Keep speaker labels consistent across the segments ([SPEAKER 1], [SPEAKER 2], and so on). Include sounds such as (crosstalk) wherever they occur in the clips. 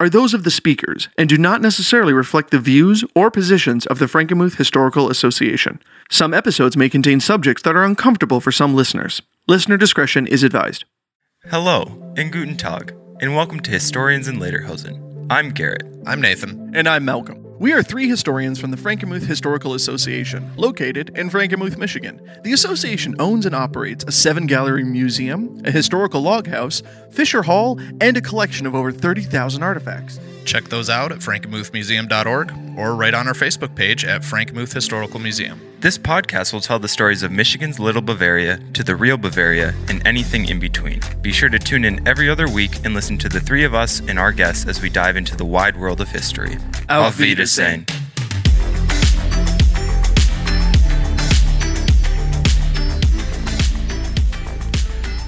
[SPEAKER 1] are those of the speakers and do not necessarily reflect the views or positions of the Frankenmuth Historical Association. Some episodes may contain subjects that are uncomfortable for some listeners. Listener discretion is advised.
[SPEAKER 2] Hello, and Guten Tag, and welcome to Historians in Lederhosen. I'm Garrett.
[SPEAKER 3] I'm Nathan.
[SPEAKER 1] And I'm Malcolm. We are three historians from the Frankenmuth Historical Association, located in Frankenmuth, Michigan. The association owns and operates a seven gallery museum, a historical log house, Fisher Hall, and a collection of over 30,000 artifacts.
[SPEAKER 3] Check those out at frankenmuthmuseum.org or right on our Facebook page at Frankenmuth Historical Museum.
[SPEAKER 2] This podcast will tell the stories of Michigan's Little Bavaria to the real Bavaria and anything in between. Be sure to tune in every other week and listen to the three of us and our guests as we dive into the wide world of history.
[SPEAKER 1] Auf Wiedersehen.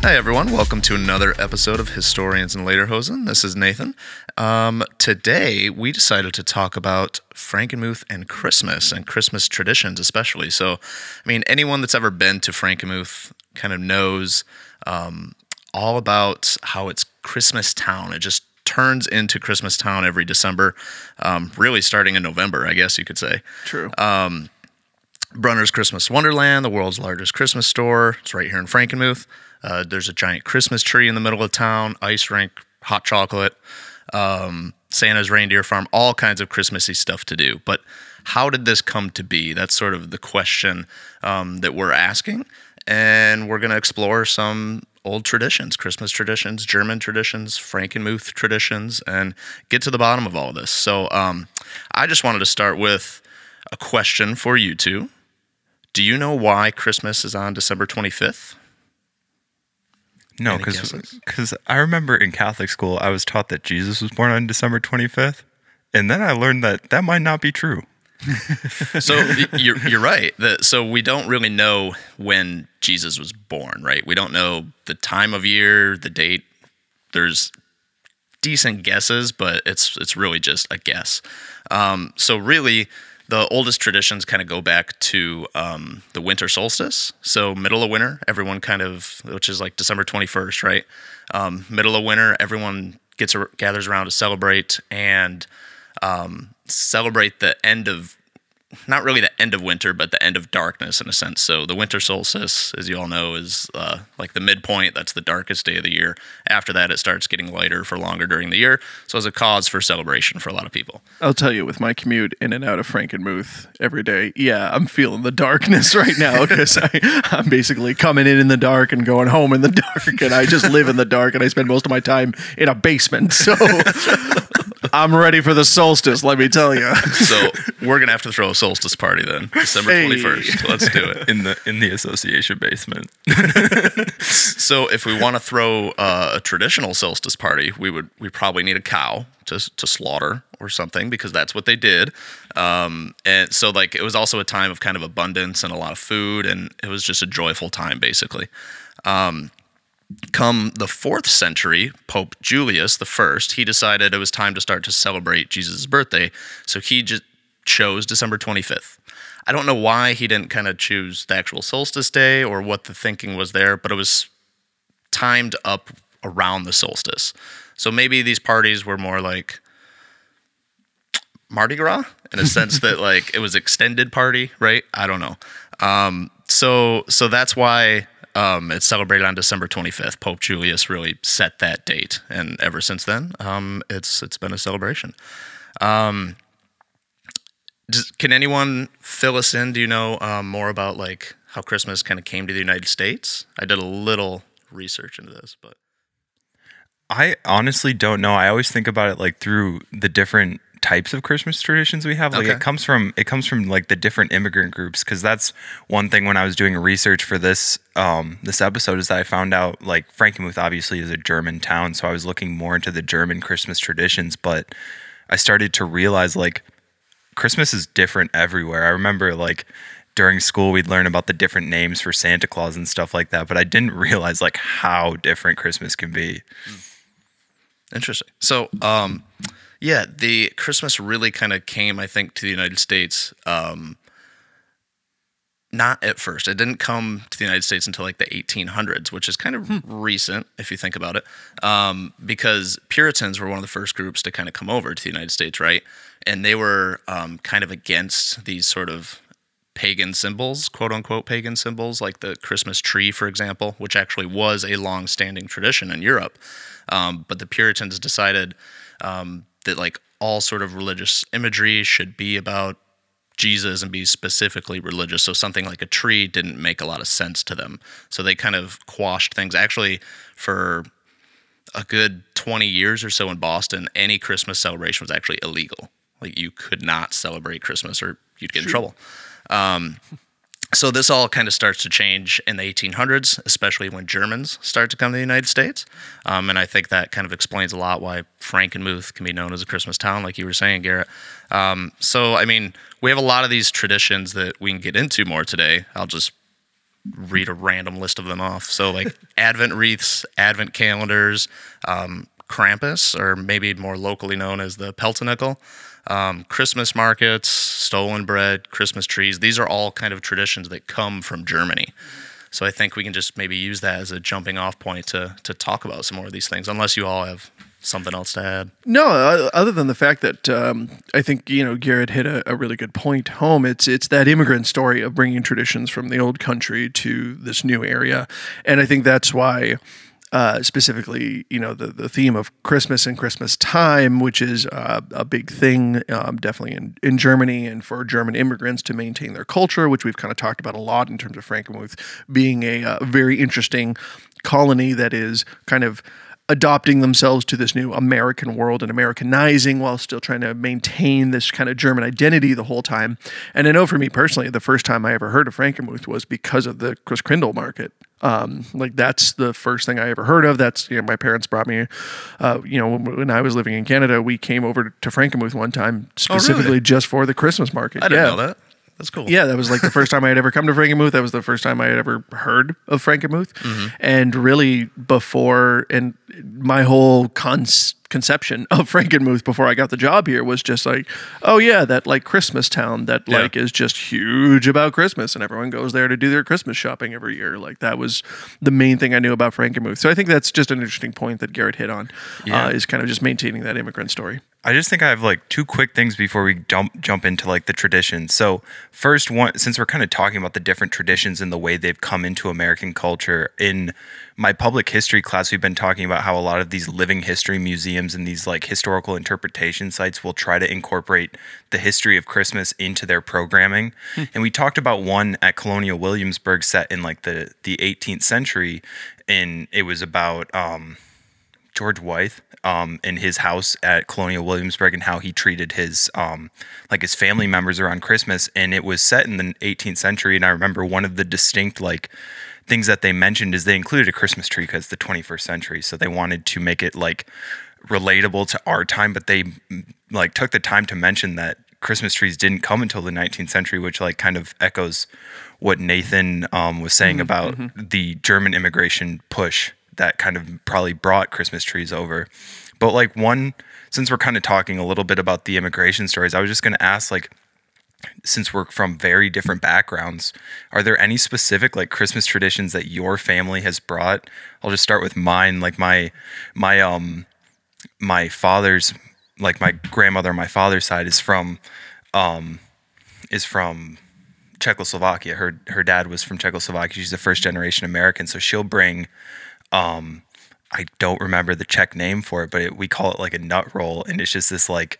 [SPEAKER 3] Hi, everyone. Welcome to another episode of Historians in Lederhosen. This is Nathan. Um, today, we decided to talk about Frankenmuth and Christmas and Christmas traditions, especially. So, I mean, anyone that's ever been to Frankenmuth kind of knows um, all about how it's Christmas town. It just turns into Christmas town every December, um, really starting in November, I guess you could say.
[SPEAKER 1] True.
[SPEAKER 3] Bronner's Christmas Wonderland, the world's largest Christmas store. It's right here in Frankenmuth. Uh, there's a giant Christmas tree in the middle of town, ice rink, hot chocolate, um, Santa's reindeer farm, all kinds of Christmassy stuff to do. But how did this come to be? That's sort of the question um, that we're asking. And we're going to explore some old traditions, Christmas traditions, German traditions, Frankenmuth traditions, and get to the bottom of all this. So um, I just wanted to start with a question for you two. Do you know why Christmas is on December 25th?
[SPEAKER 2] No, because? I remember in Catholic school, I was taught that Jesus was born on December 25th. And then I learned that that might not be true. (laughs)
[SPEAKER 3] So you're, you're right. The, so we don't really know when Jesus was born, right? We don't know the time of year, the date. There's decent guesses, but it's it's really just a guess. Um, so really, the oldest traditions kind of go back to um, the winter solstice. So middle of winter, everyone kind of, which is like December 21st, right? Um, middle of winter, everyone gets gathers around to celebrate and um, celebrate the end of not really the end of winter, but the end of darkness in a sense. So the winter solstice, as you all know, is uh, like the midpoint. That's the darkest day of the year. After that, it starts getting lighter for longer during the year. So it's a cause for celebration for a lot of people.
[SPEAKER 1] I'll tell you, with my commute in and out of Frankenmuth every day, yeah, I'm feeling the darkness right now because I'm basically coming in in the dark and going home in the dark, and I just live in the dark, and I spend most of my time in a basement. So I'm ready for the solstice. Let me tell you. (laughs)
[SPEAKER 3] So we're gonna have to throw a solstice party then, December
[SPEAKER 1] Hey.
[SPEAKER 3] twenty first. Let's do it.
[SPEAKER 2] In the in the association basement. (laughs) (laughs)
[SPEAKER 3] So if we want to throw uh, a traditional solstice party, we would we probably need a cow to to slaughter or something because that's what they did. Um, and so like it was also a time of kind of abundance and a lot of food, and it was just a joyful time basically. Um, come the fourth century, Pope Julius First, he decided it was time to start to celebrate Jesus' birthday, so he just chose December twenty fifth. I don't know why he didn't kind of choose the actual solstice day or what the thinking was there, but it was timed up around the solstice. So maybe these parties were more like Mardi Gras in a sense that like it was extended party, right? I don't know. Um, so so that's why um, it's celebrated on December 25th. Pope Julius really set that date, and ever since then, um, it's it's been a celebration. Um, does, can anyone fill us in? Do you know um, more about like how Christmas kind of came to the United States? I did a little research into this, but
[SPEAKER 2] I honestly don't know. I always think about it like through the different types of Christmas traditions we have. Like
[SPEAKER 3] Okay.
[SPEAKER 2] it comes from it comes from like the different immigrant groups because that's one thing when I was doing research for this um this episode is that I found out like Frankenmuth obviously is a German town, so I was looking more into the German Christmas traditions, but I started to realize like Christmas is different everywhere. I remember like during school we'd learn about the different names for Santa Claus and stuff like that, but I didn't (laughs) realize like how different Christmas can be.
[SPEAKER 3] Interesting. So, um, yeah, the Christmas really kind of came, I think, to the United States um, not at first. It didn't come to the United States until like the 1800s, which is kind of recent if you think about it, um, because Puritans were one of the first groups to kind of come over to the United States, right? And they were um, kind of against these sort of pagan symbols, quote unquote pagan symbols, like the Christmas tree, for example, which actually was a long standing tradition in Europe. Um, but the Puritans decided um, that like all sort of religious imagery should be about Jesus and be specifically religious. So something like a tree didn't make a lot of sense to them. So they kind of quashed things. Actually, for a good 20 years or so in Boston, any Christmas celebration was actually illegal. Like you could not celebrate Christmas or you'd get in trouble. Um, so this all kind of starts to change in the 1800s, especially when Germans start to come to the United States, um, and I think that kind of explains a lot why Frankenmuth can be known as a Christmas town, like you were saying, Garrett. Um, so I mean, we have a lot of these traditions that we can get into more today. I'll just read a random list of them off. So like (laughs) Advent wreaths, Advent calendars, um, Krampus, or maybe more locally known as the Pelznickel um, Christmas markets, Stollen bread, Christmas trees. These are all kind of traditions that come from Germany. So I think we can just maybe use that as a jumping off point to to talk about some more of these things. Unless you all have something else to add.
[SPEAKER 1] No, other than the fact that um, I think you know Garrett hit a, a, really good point home. It's it's that immigrant story of bringing traditions from the old country to this new area, and I think that's why uh, specifically, you know, the, the theme of Christmas and Christmas time, which is uh, a big thing, um, definitely in, in Germany and for German immigrants to maintain their culture, which we've kind of talked about a lot in terms of Frankenmuth being a uh, very interesting colony that is kind of adopting themselves to this new American world and Americanizing while still trying to maintain this kind of German identity the whole time. And I know for me personally, the first time I ever heard of Frankenmuth was because of the Christkindl market. Um, like that's the first thing I ever heard of. That's you know my parents brought me. Uh, you know when I was living in Canada, we came over to Frankenmuth one time specifically oh, really? just for the Christmas market.
[SPEAKER 3] I didn't yeah. know that. That's cool.
[SPEAKER 1] Yeah, that was like the first time I had ever come to Frankenmuth. That was the first time I had ever heard of Frankenmuth. Mm-hmm. And really before, and my whole cons- conception of Frankenmuth before I got the job here was just like, oh yeah, that like Christmas town that yeah. like is just huge about Christmas and everyone goes there to do their Christmas shopping every year. Like that was the main thing I knew about Frankenmuth. So I think that's just an interesting point that Garrett hit on, yeah. uh, is kind of just maintaining that immigrant story.
[SPEAKER 2] I just think I have like two quick things before we jump jump into like the traditions. So first one, since we're kind of talking about the different traditions and the way they've come into American culture, in my public history class, we've been talking about how a lot of these living history museums and these like historical interpretation sites will try to incorporate the history of Christmas into their programming. Hmm. And we talked about one at Colonial Williamsburg set in like the the 18th century, and it was about um, George Wythe um, in his house at Colonial Williamsburg and how he treated his um, like his family members around Christmas. And it was set in the 18th century. And I remember one of the distinct like things that they mentioned is they included a Christmas tree because the 21st century. So they wanted to make it like relatable to our time, but they like took the time to mention that Christmas trees didn't come until the 19th century, which like kind of echoes what Nathan um, was saying mm-hmm, about mm-hmm. the German immigration push that kind of probably brought Christmas trees over. But like one, since we're kind of talking a little bit about the immigration stories, I was just going to ask like, since we're from very different backgrounds, are there any specific like Christmas traditions that your family has brought? I'll just start with mine. Like my my um my father's like my grandmother on my father's side is from um is from Czechoslovakia. Her her dad was from Czechoslovakia. She's a first generation American, so she'll bring um, I don't remember the Czech name for it, but it, we call it like a nut roll, and it's just this like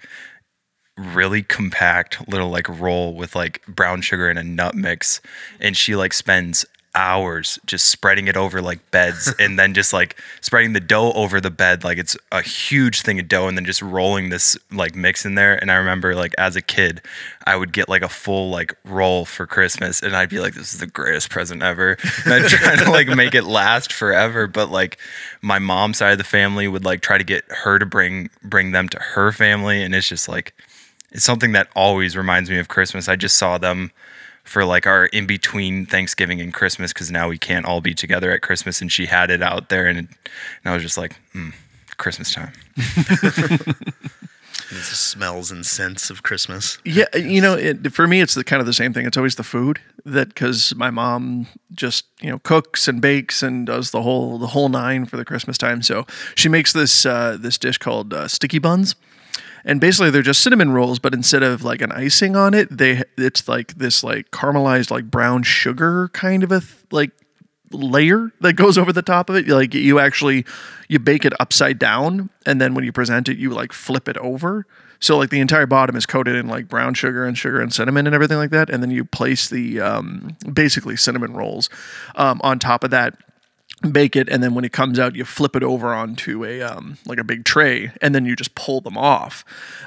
[SPEAKER 2] really compact little like roll with like brown sugar and a nut mix, and she like spends hours just spreading it over like beds (laughs) and then just like spreading the dough over the bed like it's a huge thing of dough and then just rolling this like mix in there. And i remember like as a kid i would get like a full like roll for christmas and i'd be like this is the greatest present ever. And i'd try to like make it last forever but like my mom's side of the family would like try to get her to bring bring them to her family. And it's just like it's something that always reminds me of christmas. I just saw them for like our in between Thanksgiving and Christmas because now we can't all be together at Christmas. And she had it out there, and, and I was just like, mm, Christmas time. (laughs)
[SPEAKER 3] The smells and scents of Christmas.
[SPEAKER 1] Yeah, you know, it, for me, it's the kind of the same thing. It's always the food that because my mom just you know cooks and bakes and does the whole the whole nine for the Christmas time. So she makes this uh, this dish called uh, sticky buns, and basically they're just cinnamon rolls, but instead of like an icing on it, they it's like this like caramelized like brown sugar kind of a th- like layer that goes over the top of it. Like you actually you bake it upside down, and then when you present it, you like flip it over. So like the entire bottom is coated in like brown sugar and sugar and cinnamon and everything like that, and then you place the um, basically cinnamon rolls um, on top of that bake it and then when it comes out you flip it over onto a um, like a big tray and then you just pull them off.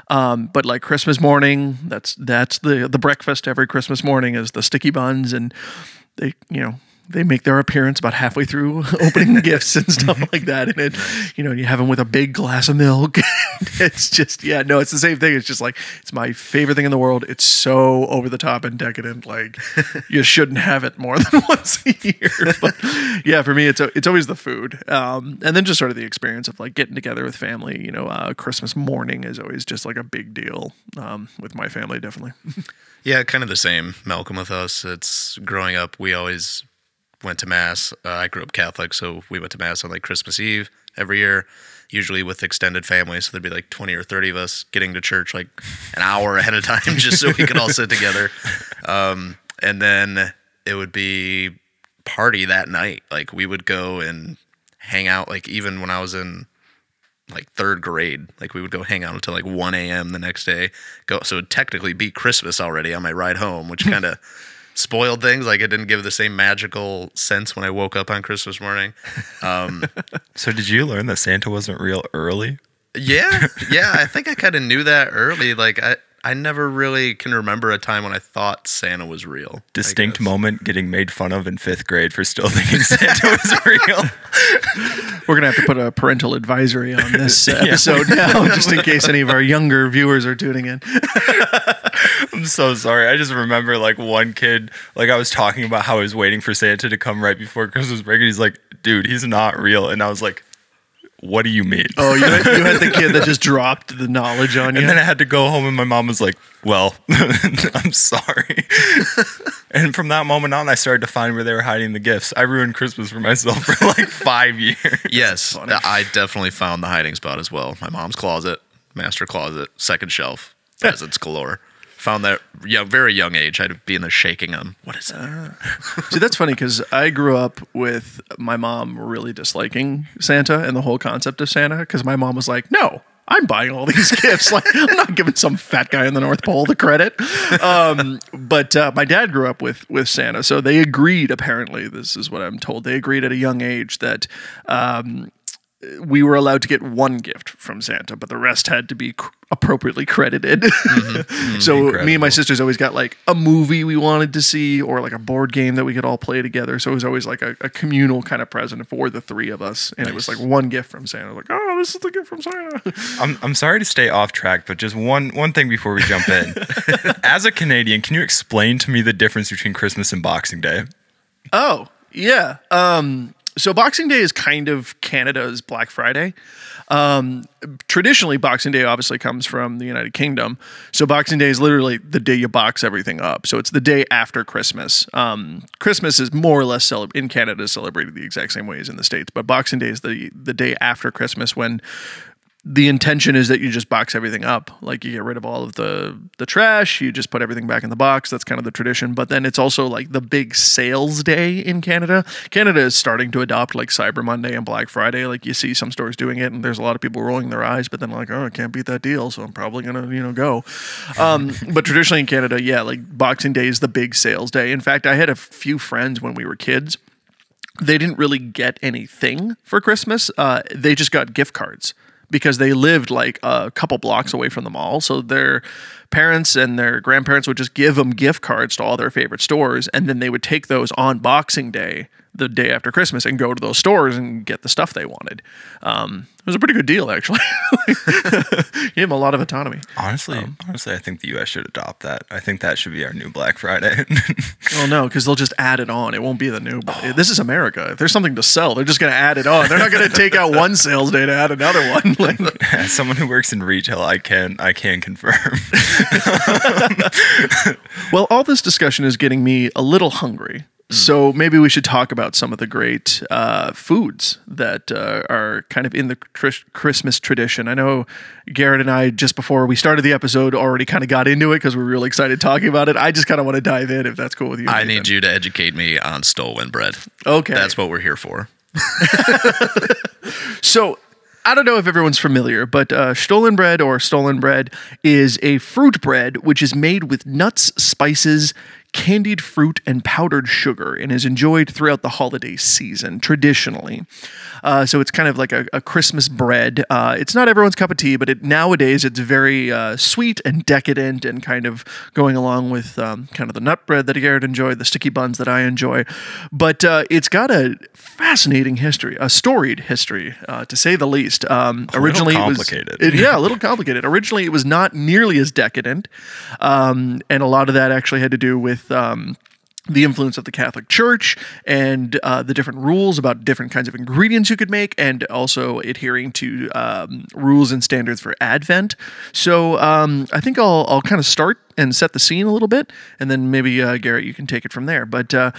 [SPEAKER 1] Um, but like christmas morning that's that's the the breakfast every christmas morning is the sticky buns and they you know they make their appearance about halfway through (laughs) opening gifts and stuff (laughs) like that and it you know you have them with a big glass of milk (laughs) it's just yeah no it's the same thing it's just like it's my favorite thing in the world it's so over the top and decadent like you shouldn't have it more than once a year but yeah for me it's it's always the food um, and then just sort of the experience of like getting together with family you know uh, christmas morning is always just like a big deal um, with my family definitely
[SPEAKER 3] Yeah, kind of the same. Malcolm with us. It's growing up. We always went to mass. Uh, I grew up Catholic, so we went to mass on like Christmas Eve every year. Usually with extended family. so there'd be like twenty or thirty of us getting to church like an hour ahead of time, (laughs) just so we could all sit together. Um, and then it would be party that night. Like we would go and hang out. Like even when I was in like third grade. Like we would go hang out until like 1 a.m. the next day. Go so it'd technically be Christmas already on my ride home, which (laughs) kind of spoiled things. Like it didn't give the same magical sense when I woke up on Christmas morning. Um, (laughs)
[SPEAKER 2] So did you learn that Santa wasn't real early?
[SPEAKER 3] yeah, (laughs) yeah. I think I kind of knew that early. Like I, I never really can remember a time when I thought Santa was real.
[SPEAKER 2] Distinct moment getting made fun of in fifth grade for still (laughs) thinking Santa was real.
[SPEAKER 1] We're gonna have to put a parental advisory on this episode now, just in case any of our younger viewers are tuning in.
[SPEAKER 2] I'm so sorry. I just remember like one kid, like I was talking about how I was waiting for Santa to come right before Christmas break, and he's like, "Dude, he's not real." And I was like, "What do you mean?"
[SPEAKER 1] Oh, you had, you had the kid that (laughs) just dropped the knowledge on you.
[SPEAKER 2] And then I had to go home, and my mom was like, "Well, (laughs) I'm sorry." (laughs) and from that moment on, I started to find where they were hiding the gifts. I ruined Christmas for myself for like five years.
[SPEAKER 3] Yes, I definitely found the hiding spot as well. My mom's closet, master closet, second shelf, presents galore. Found that yeah, very young age. I'd be in there shaking them. What is that?
[SPEAKER 1] See, that's funny because I grew up with my mom really disliking Santa and the whole concept of Santa because my mom was like, no. I'm buying all these (laughs) gifts. Like, I'm not giving some fat guy in the North Pole the credit. Um, but uh, my dad grew up with with Santa, so they agreed. Apparently, this is what I'm told. They agreed at a young age that um, we were allowed to get one gift from Santa, but the rest had to be cr- appropriately credited. (laughs) so me and my sisters always got like a movie we wanted to see or like a board game that we could all play together. So it was always like a, a communal kind of present for the three of us. And it was like one gift from Santa. Like, oh, this is the gift from Santa. (laughs)
[SPEAKER 2] I'm, I'm sorry to stay off track, but just one one thing before we jump in. (laughs) As a Canadian, can you explain to me the difference between Christmas and Boxing Day?
[SPEAKER 1] Oh, yeah. Um, so Boxing Day is kind of Canada's Black Friday. Um, traditionally, Boxing Day obviously comes from the United Kingdom. So Boxing Day is literally the day you box everything up. So it's the day after Christmas. Um, Christmas is more or less celeb- in Canada celebrated the exact same way as in the states, but Boxing Day is the the day after Christmas when the intention is that you just box everything up. Like you get rid of all of the the trash you just put everything back in the box. That's kind of the tradition. But then it's also like the big sales day in canada. Canada is starting to adopt like cyber monday and black friday. Like you see some stores doing it and there's a lot of people rolling their eyes but then like oh i can't beat that deal so i'm probably gonna you know go. Um, (laughs) but traditionally in canada yeah like boxing day is the big sales day. In fact i had a few friends when we were kids. They didn't really get anything for Christmas. Uh, they just got gift cards because they lived like a couple blocks away from the mall. So their parents and their grandparents would just give them gift cards to all their favorite stores, and then they would take those on Boxing Day the day after Christmas and go to those stores and get the stuff they wanted. Um, it was a pretty good deal, actually. (laughs) Gave them a lot of autonomy.
[SPEAKER 2] Honestly, honestly, I think the U.S. should adopt that. I think that should be our new Black Friday. (laughs)
[SPEAKER 1] Well, no, because they'll just add it on. It won't be the new. This is America. If there's something to sell, they're just going to add it on. They're not going to take out one sales day to add another one. (laughs) Like,
[SPEAKER 2] As someone who works in retail, I can I can confirm.
[SPEAKER 1] well, all this discussion is getting me a little hungry. So maybe we should talk about some of the great uh, foods that uh, are kind of in the Chris- Christmas tradition. I know Garrett and I just before we started the episode already kind of got into it because we are really excited talking about it. I just kind of want to dive in if that's cool with you.
[SPEAKER 3] I
[SPEAKER 1] Nathan.
[SPEAKER 3] need you to educate me on Stollen bread.
[SPEAKER 1] Okay.
[SPEAKER 3] That's what we're here for. (laughs)
[SPEAKER 1] So I don't know if everyone's familiar, but uh, Stollen bread or stolen bread is a fruit bread which is made with nuts, spices, candied fruit, and powdered sugar, and is enjoyed throughout the holiday season traditionally. Uh, so it's kind of like a, a Christmas bread. Uh, it's not everyone's cup of tea, but it, nowadays it's very uh, sweet and decadent, and kind of going along with um, kind of the nut bread that Garrett enjoyed, the sticky buns that I enjoy. But uh, it's got a fascinating history, a storied history, uh, to say the least. Um, originally,
[SPEAKER 2] complicated.
[SPEAKER 1] It was, it- yeah, a little complicated. Originally, it was not nearly as decadent, um, and a lot of that actually had to do with. Um, the influence of the Catholic Church and uh, the different rules about different kinds of ingredients you could make, and also adhering to um, rules and standards for Advent. So um, I think I'll I'll kind of start and set the scene a little bit, and then maybe uh, Garrett, you can take it from there. But uh,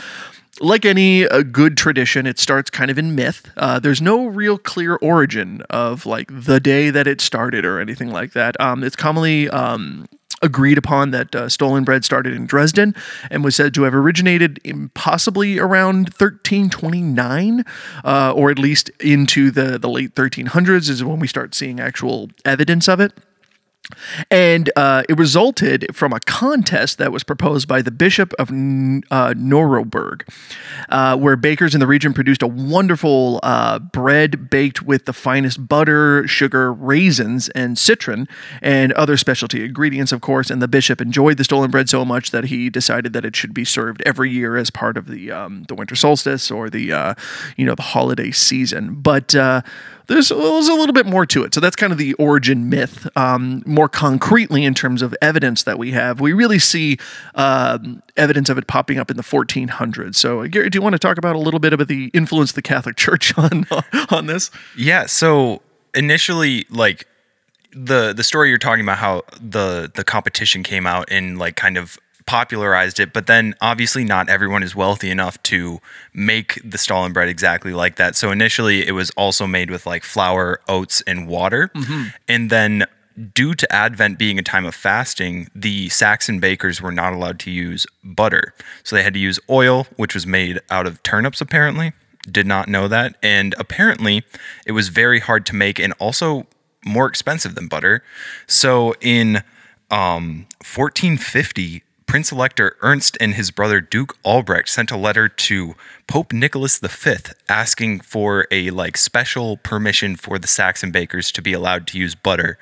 [SPEAKER 1] like any uh, good tradition, it starts kind of in myth. Uh, there's no real clear origin of like the day that it started or anything like that. Um, it's commonly um, agreed upon that uh, Stollen bread started in Dresden and was said to have originated in possibly around 1329, uh, or at least into the, the late 1300s is when we start seeing actual evidence of it. And uh, it resulted from a contest that was proposed by the Bishop of uh, Nuremberg, uh, where bakers in the region produced a wonderful uh, bread baked with the finest butter, sugar, raisins, and citron, and other specialty ingredients, of course. And the bishop enjoyed the Stollen bread so much that he decided that it should be served every year as part of the um, the winter solstice or the uh, you know the holiday season. But uh, there's, there's a little bit more to it. So that's kind of the origin myth. Um, more concretely, in terms of evidence that we have, we really see um, evidence of it popping up in the 1400s. So, uh, Gary, do you want to talk about a little bit of the influence of the Catholic Church (laughs) on uh, on this?
[SPEAKER 2] Yeah. So initially, like the the story you're talking about, how the the competition came out and like kind of popularized it, but then obviously not everyone is wealthy enough to make the Stollen bread exactly like that. So initially, it was also made with like flour, oats, and water, mm-hmm. and then. Due to Advent being a time of fasting, the Saxon bakers were not allowed to use butter. So they had to use oil, which was made out of turnips, apparently. Did not know that. And apparently it was very hard to make and also more expensive than butter. So in um, 1450 prince elector ernst and his brother duke albrecht sent a letter to pope nicholas v asking for a like special permission for the saxon bakers to be allowed to use butter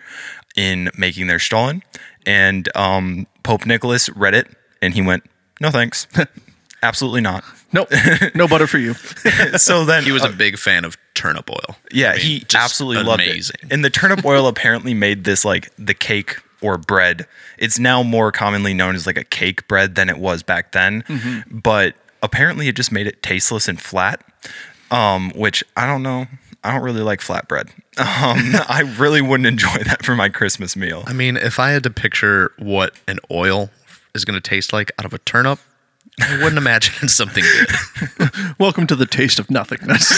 [SPEAKER 2] in making their stollen and um, pope nicholas read it and he went no thanks (laughs) absolutely not
[SPEAKER 1] Nope, no butter for you. (laughs)
[SPEAKER 2] so then
[SPEAKER 3] He was a big fan of turnip oil.
[SPEAKER 2] Yeah,
[SPEAKER 3] I mean,
[SPEAKER 2] he
[SPEAKER 3] just
[SPEAKER 2] absolutely loved it. And the turnip oil apparently made this like the cake or bread. It's now more commonly known as like a cake bread than it was back then.
[SPEAKER 3] Mm-hmm.
[SPEAKER 2] But apparently it just made it tasteless and flat. Um, which I don't know. I don't really like flat bread. (laughs) Um, (laughs) I really wouldn't enjoy that for my Christmas meal.
[SPEAKER 3] I mean, if I had to picture what an oil is going to taste like out of a turnip, I wouldn't imagine something good. (laughs)
[SPEAKER 1] Welcome to the taste of nothingness.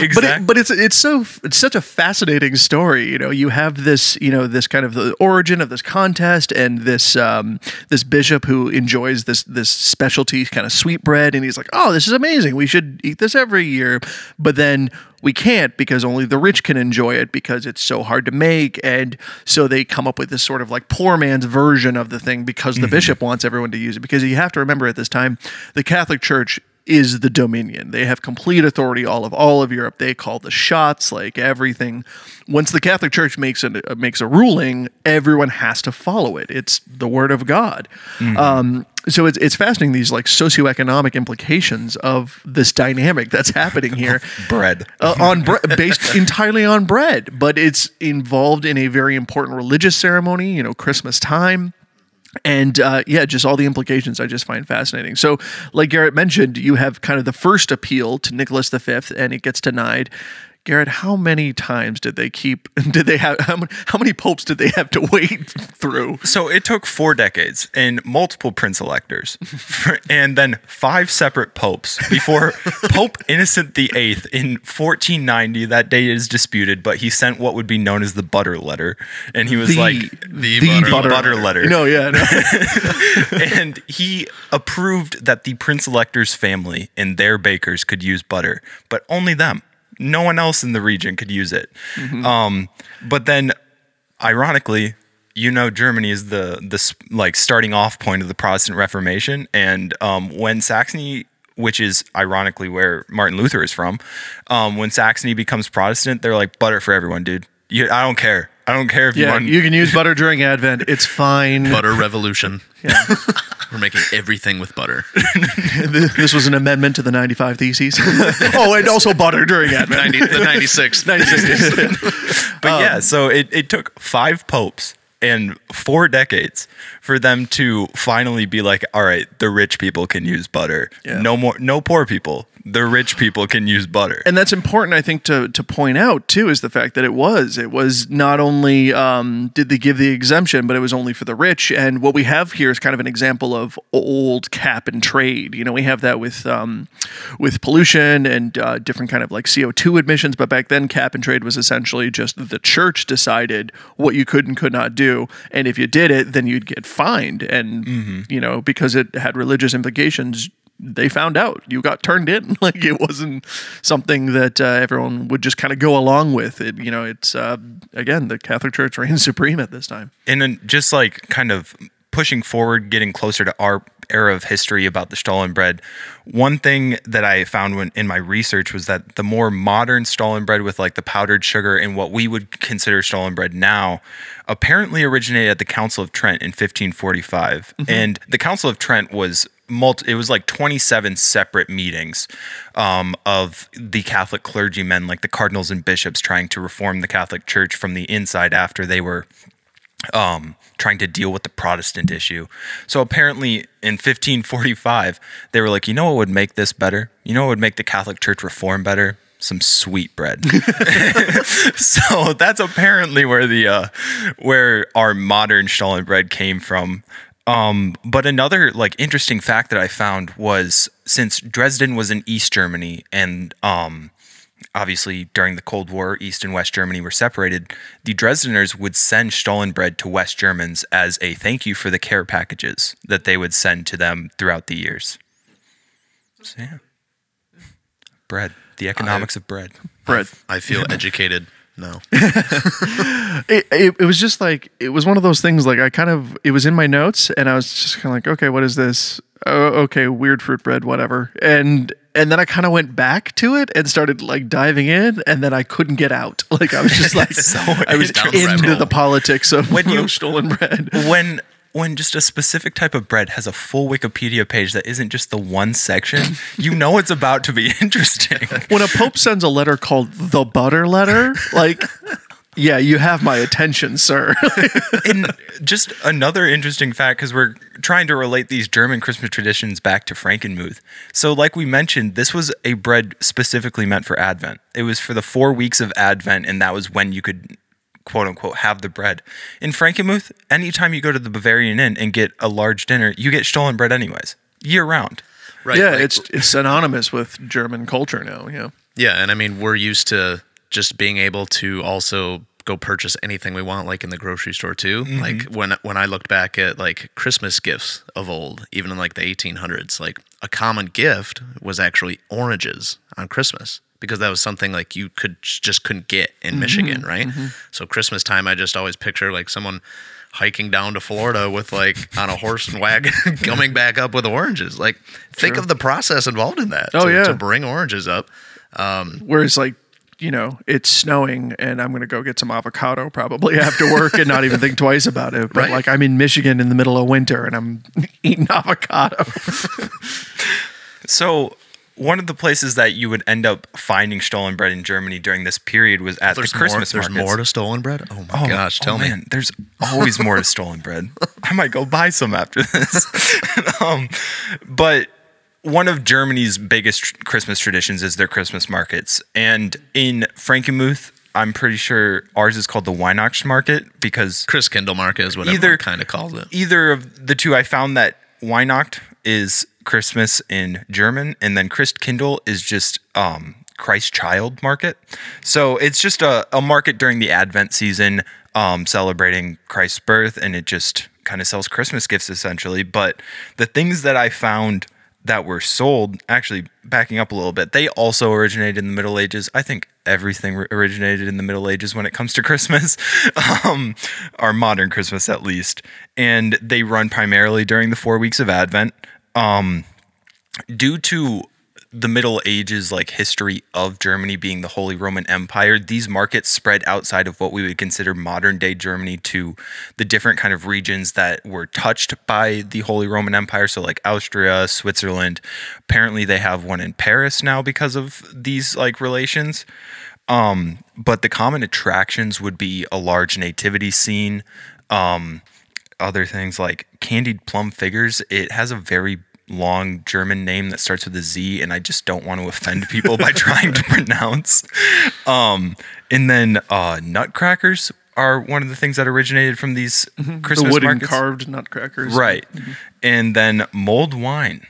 [SPEAKER 2] Exactly. (laughs)
[SPEAKER 1] but it, but it's it's so it's such a fascinating story. You know, you have this you know this kind of the origin of this contest and this um, this bishop who enjoys this this specialty kind of sweet bread, and he's like, oh, this is amazing. We should eat this every year. But then we can't because only the rich can enjoy it because it's so hard to make, and so they come up with this sort of like poor man's version of the thing because the mm-hmm. bishop wants everyone to use it. Because you have to remember at this time, the Catholic Church is the dominion. They have complete authority all of all of Europe. They call the shots, like everything. Once the Catholic Church makes a uh, makes a ruling, everyone has to follow it. It's the word of God. Mm. Um, so it's it's fascinating these like socioeconomic implications of this dynamic that's happening here. (laughs)
[SPEAKER 2] Bread.
[SPEAKER 1] uh, on bre- based entirely on bread, but it's involved in a very important religious ceremony. You know, Christmas time. And uh, yeah, just all the implications I just find fascinating. So, like Garrett mentioned, you have kind of the first appeal to Nicholas V, and it gets denied. Garrett, how many times did they keep? (laughs) Did they have how many, how many popes did they have to (laughs) wait through?
[SPEAKER 2] So it took four decades and multiple prince electors, and then five separate popes before (laughs) Pope Innocent VIII in 1490. That date is disputed, but he sent what would be known as the butter letter, and he was
[SPEAKER 1] The-
[SPEAKER 2] like
[SPEAKER 3] The
[SPEAKER 2] the
[SPEAKER 3] butter
[SPEAKER 2] butter, letter.
[SPEAKER 1] No, yeah, no.
[SPEAKER 2] and he approved that the prince elector's family and their bakers could use butter, but only them. No one else in the region could use it. Um, but then, ironically, you know, Germany is the the like starting off point of the Protestant Reformation, and um, when Saxony. Which is ironically where Martin Luther is from. Um, when Saxony becomes Protestant, they're like butter for everyone, dude. You, I don't care. I don't care if you
[SPEAKER 1] yeah.
[SPEAKER 2] want.
[SPEAKER 1] You can use butter during Advent. It's fine.
[SPEAKER 3] butter revolution. (laughs) We're making everything with butter. (laughs)
[SPEAKER 1] This was an amendment to the 95 Theses. (laughs) oh, and also butter during Advent.
[SPEAKER 3] 90, the 96.
[SPEAKER 1] 96.
[SPEAKER 2] But yeah, um, so it, it took five popes and four decades for them to finally be like, all right, the rich people can use butter.
[SPEAKER 1] Yeah.
[SPEAKER 2] No more, no poor people. The rich people can use butter.
[SPEAKER 1] and that's important, I think, to to point out too, is the fact that it was it was not only um, did they give the exemption, but it was only for the rich. And what we have here is kind of an example of old cap and trade. You know, we have that with um, with pollution and uh, different kind of like CO two emissions. But back then, cap and trade was essentially just the church decided what you could and could not do, and if you did it, then you'd get fined. And you know, because it had religious implications, they found out you got turned in (laughs) like it wasn't something that uh, everyone would just kind of go along with it you know it's uh, again the catholic church (laughs) reigns supreme at this time
[SPEAKER 2] and then just like kind of pushing forward, getting closer to our era of history about the Stollen bread. One thing that I found when in my research was that the more modern Stollen bread with like the powdered sugar and what we would consider Stollen bread now apparently originated at the Council of Trent in 1545. And the Council of Trent was multi, it was like 27 separate meetings um, of the Catholic clergymen, like the cardinals and bishops, trying to reform the Catholic Church from the inside after they were um, trying to deal with the Protestant issue. So apparently in 1545, they were like, you know what would make this better? You know what would make the Catholic Church reform better? Some sweet bread. (laughs) so that's apparently where the uh, where our modern Stollen bread came from. Um, but another like interesting fact that I found was since Dresden was in East Germany and um, obviously during the Cold War, East and West Germany were separated. The Dresdeners would send Stollen bread to West Germans as a thank you for the care packages that they would send to them throughout the years. So, yeah. Bread, the economics of bread.
[SPEAKER 1] bread
[SPEAKER 3] I feel (laughs) educated. No. (laughs)
[SPEAKER 1] it, it, it was just like it was one of those things like i kind of it was in my notes and i was just kind of like okay what is this? Oh, okay weird fruit bread whatever. And and then i kind of went back to it and started like diving in and then i couldn't get out. (laughs) Like i was just (laughs) like
[SPEAKER 2] So
[SPEAKER 1] i was
[SPEAKER 3] down the rabbit
[SPEAKER 1] into the politics of
[SPEAKER 2] When you-
[SPEAKER 1] Stollen bread.
[SPEAKER 2] When when just a specific type of bread has a full Wikipedia page that isn't just the one section, you know it's about to be (laughs) interesting.
[SPEAKER 1] when a pope sends a letter called the butter letter like yeah you have my attention sir (laughs)
[SPEAKER 2] and just another interesting fact because we're trying to relate these German Christmas traditions back to Frankenmuth. So, like we mentioned, this was a bread specifically meant for Advent. It was for the four weeks of Advent, and that was when you could quote unquote have the bread. In Frankenmuth, anytime you go to the Bavarian Inn and get a large dinner, you get Stollen bread anyways, year round.
[SPEAKER 3] Right.
[SPEAKER 1] yeah
[SPEAKER 3] like-
[SPEAKER 1] it's it's synonymous with german culture now yeah
[SPEAKER 3] Yeah, and I mean we're used to just being able to also go purchase anything we want, like in the grocery store too. Mm-hmm. Like when when I looked back at like Christmas gifts of old, even in like the 1800s, like a common gift was actually oranges on Christmas because that was something like you could just couldn't get in mm-hmm. Michigan, right? Mm-hmm. So Christmas time, I just always picture like someone hiking down to Florida with like on a horse and wagon (laughs) coming back up with oranges. Like think of the process involved in that.
[SPEAKER 1] Oh,
[SPEAKER 3] to,
[SPEAKER 1] yeah.
[SPEAKER 3] to bring oranges up.
[SPEAKER 1] Um, Whereas like you know, it's snowing and I'm going to go get some avocado probably (laughs) after work and not even think twice about it. But
[SPEAKER 3] Right.
[SPEAKER 1] like I'm in Michigan in the middle of winter and I'm (laughs) eating avocado.
[SPEAKER 2] So one of the places that you would end up finding Stollen bread in Germany during this period was at
[SPEAKER 3] There's
[SPEAKER 2] the Christmas
[SPEAKER 3] more, there's
[SPEAKER 2] markets.
[SPEAKER 3] more to Stollen bread. Oh my
[SPEAKER 2] Oh,
[SPEAKER 3] gosh, tell
[SPEAKER 2] oh,
[SPEAKER 3] me.
[SPEAKER 2] man, there's always more to Stollen bread. I might go buy some after this. (laughs) um, but one of Germany's biggest Christmas traditions is their Christmas markets. And in Frankenmuth, I'm pretty sure ours is called the Weihnachts Market because
[SPEAKER 3] Christkindl Market is what
[SPEAKER 2] Either-
[SPEAKER 3] kind of calls it.
[SPEAKER 2] either of the two, I found that Weihnacht is Christmas in German, and then Christkindl is just um, Christ Child Market. So it's just a, a market during the Advent season, um, celebrating Christ's birth, and it just kind of sells Christmas gifts essentially. But the things that I found that were sold, actually backing up a little bit, they also originated in the Middle Ages. I think everything originated in the Middle Ages when it comes to (laughs) Christmas, um, our modern Christmas at least. And they run primarily during the four weeks of Advent. Um, due to the Middle Ages, like history of Germany being the Holy Roman Empire, these markets spread outside of what we would consider modern day Germany to the different kind of regions that were touched by the Holy Roman Empire. So, like Austria, Switzerland. Apparently, they have one in Paris now because of these like relations. Um, but the common attractions would be a large nativity scene, um, other things like candied plum figures. It has a very long German name that starts with a Z, and I just don't want to offend people by trying to (laughs) pronounce. Um, and then uh, nutcrackers are one of the things that originated from these
[SPEAKER 1] the
[SPEAKER 2] Christmas
[SPEAKER 1] wooden
[SPEAKER 2] markets.
[SPEAKER 1] carved nutcrackers.
[SPEAKER 2] Right. And then mulled wine.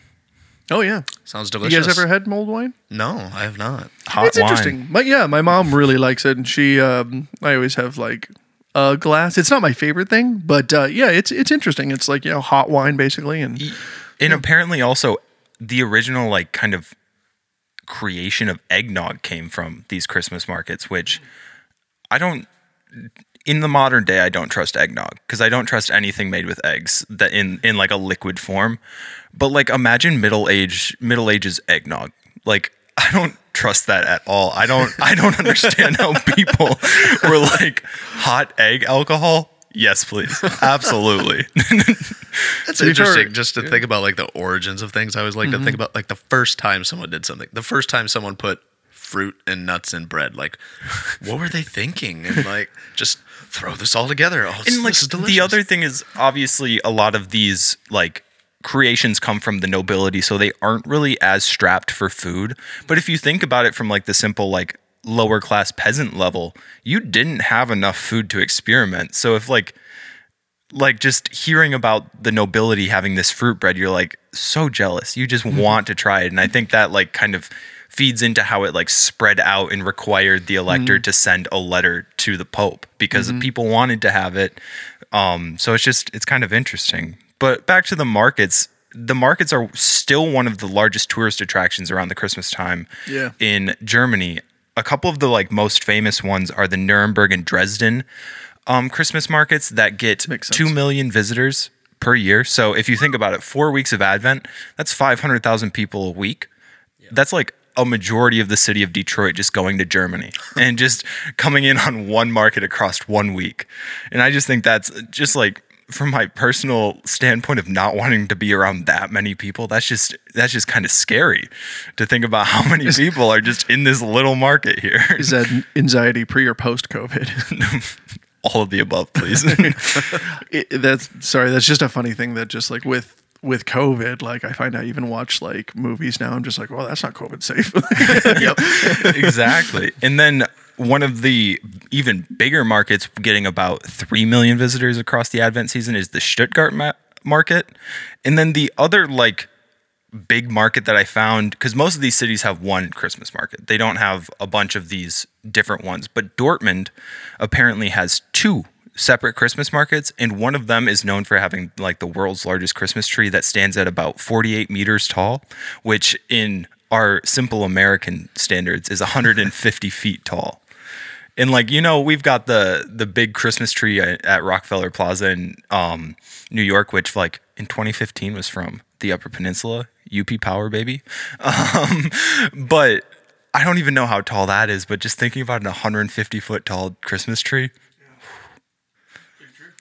[SPEAKER 1] Oh yeah.
[SPEAKER 3] Sounds delicious.
[SPEAKER 1] You guys ever had mulled wine?
[SPEAKER 3] No, I have not.
[SPEAKER 2] Hot
[SPEAKER 1] it's
[SPEAKER 2] wine.
[SPEAKER 1] interesting. My, yeah, my mom really likes it, and she. Um, I always have like a glass. It's not my favorite thing, but uh, yeah, it's it's interesting. It's like you know hot wine basically, and
[SPEAKER 2] And apparently also the original like kind of creation of eggnog came from these Christmas markets, which I don't in the modern day I don't trust eggnog because I don't trust anything made with eggs that in in like a liquid form. But like imagine middle age middle ages eggnog. Like (laughs) I don't trust that at all. I don't I don't understand how people were like hot egg alcohol. Yes, please. Absolutely. (laughs)
[SPEAKER 3] That's interesting just to think about like the origins of things. I always like to think mm-hmm. about like the first time someone did something. The first time someone put fruit and nuts and bread. Like, what were they thinking? And like, just throw this all together. Oh,
[SPEAKER 2] and like
[SPEAKER 3] this is delicious.
[SPEAKER 2] the other thing is obviously a lot of these like creations come from the nobility so they aren't really as strapped for food. But if you think about it from like the simple like lower class peasant level you didn't have enough food to experiment. So if like like just hearing about the nobility having this fruit bread you're like so jealous. You just mm-hmm. want to try it. And i think that like kind of feeds into how it like spread out and required the elector mm-hmm. to send a letter to the pope because mm-hmm. people wanted to have it. Um so it's just it's kind of interesting but back to the markets the markets are still one of the largest tourist attractions around the christmas time
[SPEAKER 1] Yeah.
[SPEAKER 2] in germany a couple of the like most famous ones are the nuremberg and dresden um, Christmas markets that get 2 million visitors per year. So if you think about it, four weeks of Advent, that's 500,000 people a week. That's like a majority of the city of Detroit just going to Germany (laughs) and just coming in on one market across one week. And I just think that's just like, from my personal standpoint of not wanting to be around that many people, that's just that's just kind of scary to think about how many people are just in this little market here.
[SPEAKER 1] is that anxiety pre or post COVID? (laughs)
[SPEAKER 2] All of the above, please. (laughs)
[SPEAKER 1] it, that's sorry. That's just a funny thing that just like with with COVID, like I find I even watch like movies now. I'm just like, well, that's not COVID safe. (laughs)
[SPEAKER 2] yep. exactly. And then one of the even bigger markets getting about 3 million visitors across the Advent season is the Stuttgart ma- market. And then the other like big market that I found because most of these cities have one Christmas market. They don't have a bunch of these different ones, but Dortmund apparently has two separate Christmas markets and one of them is known for having like the world's largest Christmas tree that stands at about 48 meters tall, which in our simple American standards is 150 feet tall. And like you know, we've got the the big Christmas tree at, Rockefeller Plaza in um, New York, which like in 2015 was from the Upper Peninsula, UP Power, baby. (laughs) Um, but I don't even know how tall that is, but just thinking about an 150 foot tall Christmas tree.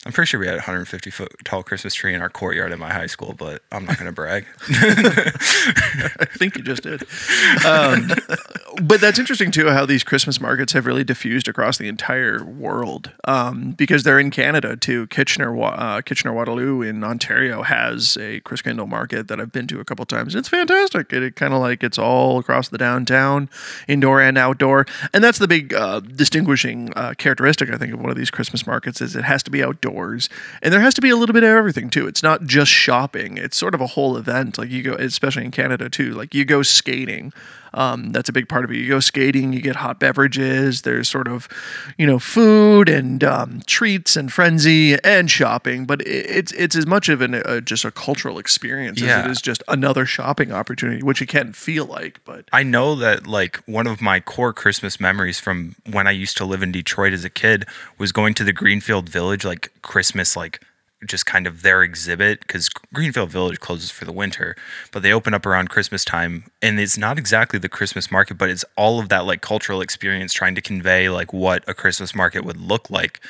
[SPEAKER 2] I'm pretty sure we had a 150 foot tall Christmas tree in our courtyard at my high school, but I'm not going to brag. (laughs)
[SPEAKER 1] I think you just did. Um, but that's interesting too how these Christmas markets have really diffused across the entire world um, because they're in Canada too. Kitchener, uh, Kitchener Waterloo in Ontario has a Christkindl market that I've been to a couple times. It's fantastic. It, it kind of like it's all across the downtown, indoor and outdoor, and that's the big uh, distinguishing uh, characteristic I think of one of these Christmas markets is it has to be outdoors and there has to be a little bit of everything too. It's not just shopping. It's sort of a whole event. Like you go, especially in Canada too. Like you go skating. Um, that's a big part of it. You go skating, you get hot beverages. There's sort of, you know, food and um, treats and frenzy and shopping. But it, it's it's as much of an uh, just a cultural experience as it is just another shopping opportunity, which it can feel like. But
[SPEAKER 2] I know that like one of my core Christmas memories from when I used to live in Detroit as a kid was going to the Greenfield Village like Christmas like just kind of their exhibit because Greenfield Village closes for the winter, but they open up around Christmas time and it's not exactly the Christmas market, but it's all of that like cultural experience trying to convey like what a Christmas market would look like.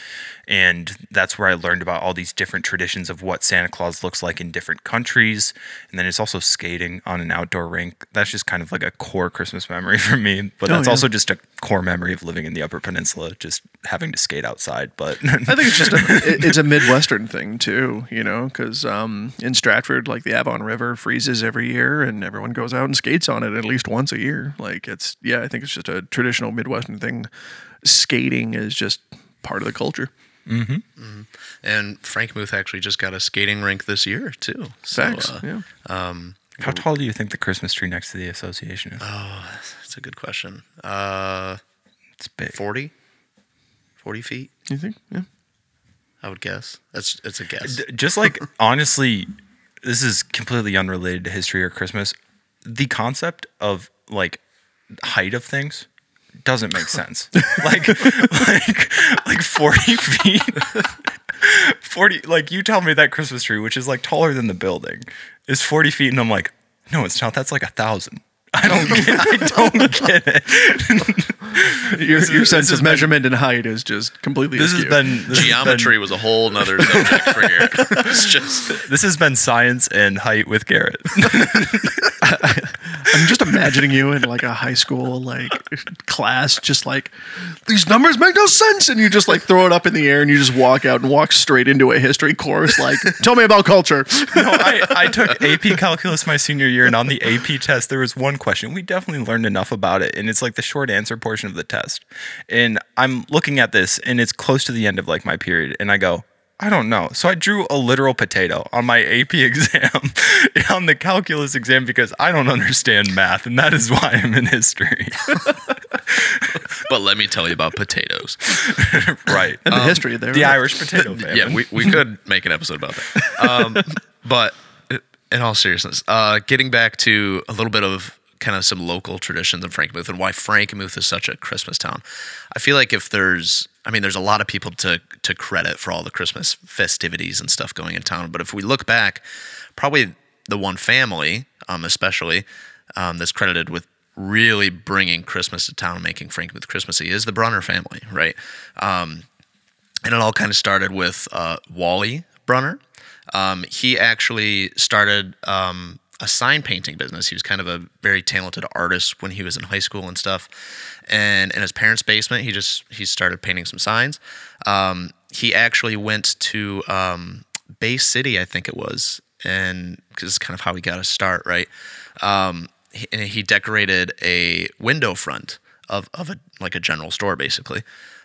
[SPEAKER 2] And that's where I learned about all these different traditions of what Santa Claus looks like in different countries. And then it's also skating on an outdoor rink. That's just kind of like a core Christmas memory (laughs) for me. But
[SPEAKER 1] Oh, yeah.
[SPEAKER 2] also just a core memory of living in the Upper Peninsula, just having to skate outside. But
[SPEAKER 1] I think it's just a, (laughs) it- it's a Midwestern thing too, you know, because um, in Stratford, like the Avon River freezes every year, and everyone goes out and skates on it at least once a year. Like it's yeah, I think it's just a traditional Midwestern thing. Skating is just part of the culture.
[SPEAKER 3] And Frankenmuth actually just got a skating rink this year too. So,
[SPEAKER 1] Facts.
[SPEAKER 3] uh,
[SPEAKER 1] yeah.
[SPEAKER 2] how tall do you think the Christmas tree next to the association is?
[SPEAKER 3] Oh, that's a good question. Uh,
[SPEAKER 2] it's big.
[SPEAKER 3] 40? 40 feet,
[SPEAKER 1] You think? Yeah.
[SPEAKER 3] I would guess. That's it's a guess.
[SPEAKER 2] D- just like (laughs) honestly this is completely unrelated to history or christmas the concept of like height of things doesn't make sense. (laughs) Like like like 40 (laughs) feet. 40 like you tell me that christmas tree which is like taller than the building is 40 feet and i'm like no it's not. That's like a thousand. I don't get i don't (laughs) get it.
[SPEAKER 1] Your, your sense
[SPEAKER 2] has
[SPEAKER 1] of
[SPEAKER 2] been-
[SPEAKER 1] and height is just completely.
[SPEAKER 2] this has been this has been-
[SPEAKER 3] Geometry was a whole nother subject for Garrett. It's just
[SPEAKER 2] this has been science and height with garrett
[SPEAKER 1] I'm just imagining you in like a high school like class, just like these numbers make no sense, and you just like throw it up in the air and you just walk out and walk straight into a history course. Like, tell me about culture. (laughs)
[SPEAKER 2] no, I, I took AP calculus my senior year, and on the AP test, there was one question. We definitely learned enough about it, and it's like the short answer portion of the test. And I'm looking at this, and it's close to the end of like my period, and I go, I don't know. So I drew a literal potato on my AP (laughs) exam, on the calculus exam, because I don't understand math, and that is why I'm in history. (laughs)
[SPEAKER 3] but let me tell you about potatoes. (laughs)
[SPEAKER 2] right.
[SPEAKER 1] And the history there.
[SPEAKER 2] The Irish potato famine.
[SPEAKER 3] Yeah, we, we could make an episode about that. Um, but in all seriousness, uh, getting back to a little bit of kind of some local traditions in Frankenmuth and why Frankenmuth is such a Christmas town. I feel like if there's, I mean, there's a lot of people to to credit for all the Christmas festivities and stuff going in town. But if we look back, probably the one family, um, especially, um, that's credited with really bringing Christmas to town, and making Frankenmuth Christmassy, is the Bronner family, right? Um, and it all kind of started with uh, Wally Bronner. Um, he actually started um, a sign painting business. He was kind of a very talented artist when he was in high school and stuff. And in his parents' basement, he just he started painting some signs. Um, he actually went to um, Bay City, I think it was, and because it's kind of how he got his start, right? Um, he, and he decorated a window front of, of a like a general store basically.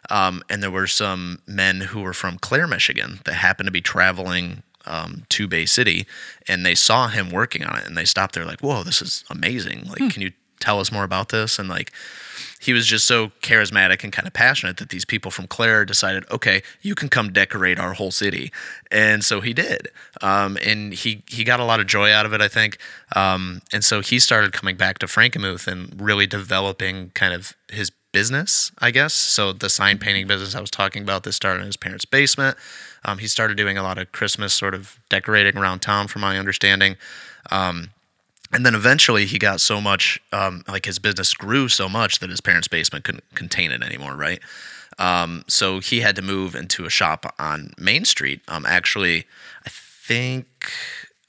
[SPEAKER 3] Um, and there were some men who were from Clare, Michigan, that happened to be traveling um, to Bay City, and they saw him working on it, and they stopped there like, "Whoa, this is amazing! Like, can you tell us more about this?" And like, he was just so charismatic and kind of passionate that these people from Clare decided, okay, you can come decorate our whole city, and so he did, um, and he he got a lot of joy out of it, I think, um, and so he started coming back to Frankenmuth and really developing kind of his business, I guess. So the sign painting business I was talking about, this started in his parents' basement. Um, he started doing a lot of Christmas sort of decorating around town, from my understanding. Um, and then eventually he got so much um, like his business grew so much that his parents' basement couldn't contain it anymore, right? Um, so he had to move into a shop on Main Street. Um, actually, I think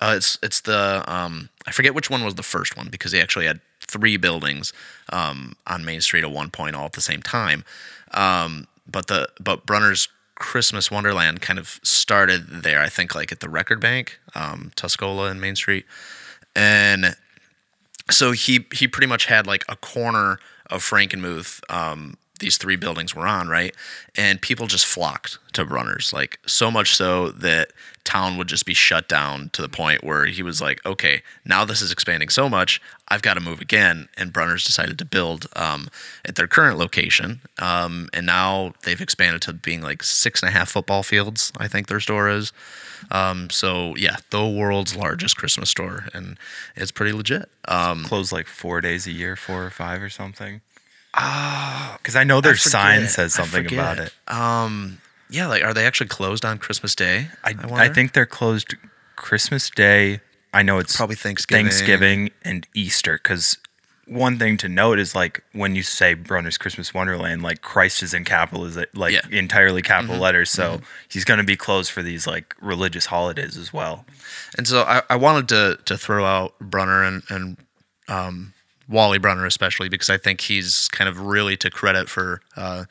[SPEAKER 3] uh, it's it's the um, I forget which one was the first one because he actually had three buildings um, on Main Street at one point all at the same time. Um, but the but Bronner's Christmas Wonderland kind of started there. I think like at the Record Bank, um, Tuscola and Main Street, and so he he pretty much had like a corner of Frankenmuth. These three buildings were on, right? And people just flocked to Bronner's, like so much so that town would just be shut down to the point where he was like, okay, now this is expanding so much, I've got to move again. And Bronner's decided to build um, at their current location. Um, and now they've expanded to being like six and a half football fields, I think their store is. Um, so yeah, the world's largest Christmas store, and it's pretty legit. Um,
[SPEAKER 2] Close like four days a year, four or five or something. Ah, because I know their sign
[SPEAKER 3] forget.
[SPEAKER 2] says something about it.
[SPEAKER 3] Um, yeah, like are they actually closed on Christmas Day?
[SPEAKER 2] I, I,
[SPEAKER 3] wonder?
[SPEAKER 2] think they're closed Christmas Day. I know it's
[SPEAKER 3] Probably Thanksgiving.
[SPEAKER 2] Thanksgiving and Easter. Because one thing to note is like when you say Bronner's Christmas Wonderland, like Christ is in capital, is like
[SPEAKER 3] Yeah. Mm-hmm.
[SPEAKER 2] entirely capital letters. So he's going to be closed for these like religious holidays as well.
[SPEAKER 3] And so I, I wanted to to throw out Bronner and and um, Wally Bronner especially because I think he's kind of really to credit for uh,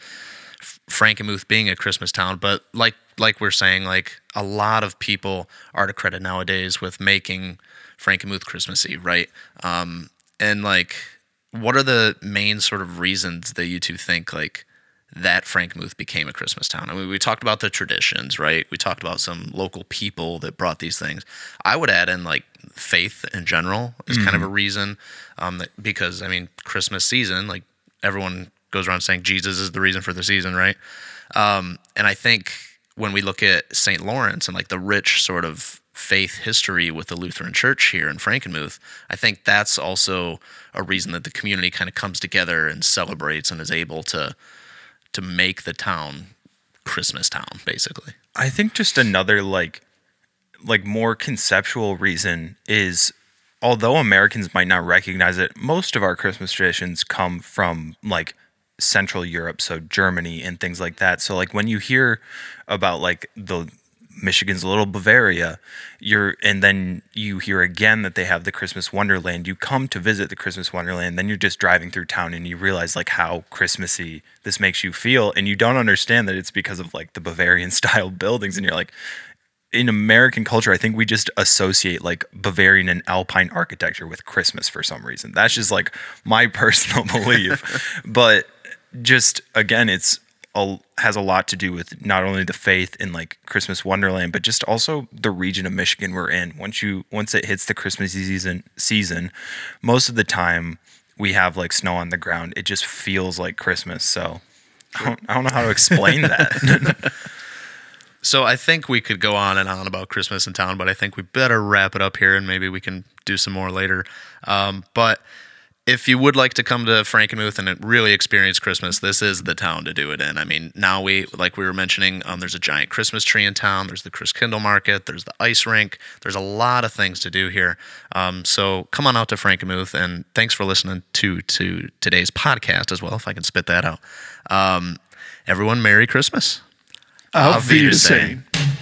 [SPEAKER 3] Frankenmuth being a Christmas town. But like like we're saying, like a lot of people are to credit nowadays with making Frankenmuth Christmassy, right? Um, and like, what are the main sort of reasons that you two think like that Frankenmuth became a Christmas town. I mean, we talked about the traditions, right? We talked about some local people that brought these things. I would add in like faith in general is kind of a reason, um, that, because I mean, Christmas season, like everyone goes around saying Jesus is the reason for the season, right? Um, and I think when we look at St. Lawrence and like the rich sort of faith history with the Lutheran Church here in Frankenmuth, I think that's also a reason that the community kind of comes together and celebrates and is able to to make the town Christmas town, basically.
[SPEAKER 2] I think just another like like more conceptual reason is although Americans might not recognize it, most of our Christmas traditions come from like Central Europe, so Germany and things like that. So like when you hear about like the Michigan's a little Bavaria, you're and then you hear again that they have the Christmas Wonderland. You come to visit the Christmas Wonderland, then you're just driving through town and you realize like how Christmassy this makes you feel, and you don't understand that it's because of like the Bavarian (laughs) style buildings, and you're like, in American culture, I think we just associate like Bavarian and Alpine architecture with Christmas for some reason. That's just like my (laughs) personal belief. (laughs) but just again, it's a, has a lot to do with not only the faith in like Christmas Wonderland, but just also the region of Michigan we're in. Once you once it hits the Christmas season season, most of the time we have like snow on the ground. It just feels like Christmas. So I don't, I don't know how to explain that. (laughs) (laughs)
[SPEAKER 3] So I think we could go on and on about Christmas in town, but I think we better wrap it up here and maybe we can do some more later. Um, but if you would like to come to Frankenmuth and really experience Christmas, this is the town to do it in. I mean, now we, like we were mentioning, um, there's a giant Christmas tree in town. There's the Christkindl Market. There's the ice rink. There's a lot of things to do here. Um, so come on out to Frankenmuth, and thanks for listening to to today's podcast as well. If I can spit that out. Um, everyone, Merry Christmas.
[SPEAKER 1] Auf
[SPEAKER 3] Auf Wiedersehen.
[SPEAKER 1] Wiedersehen.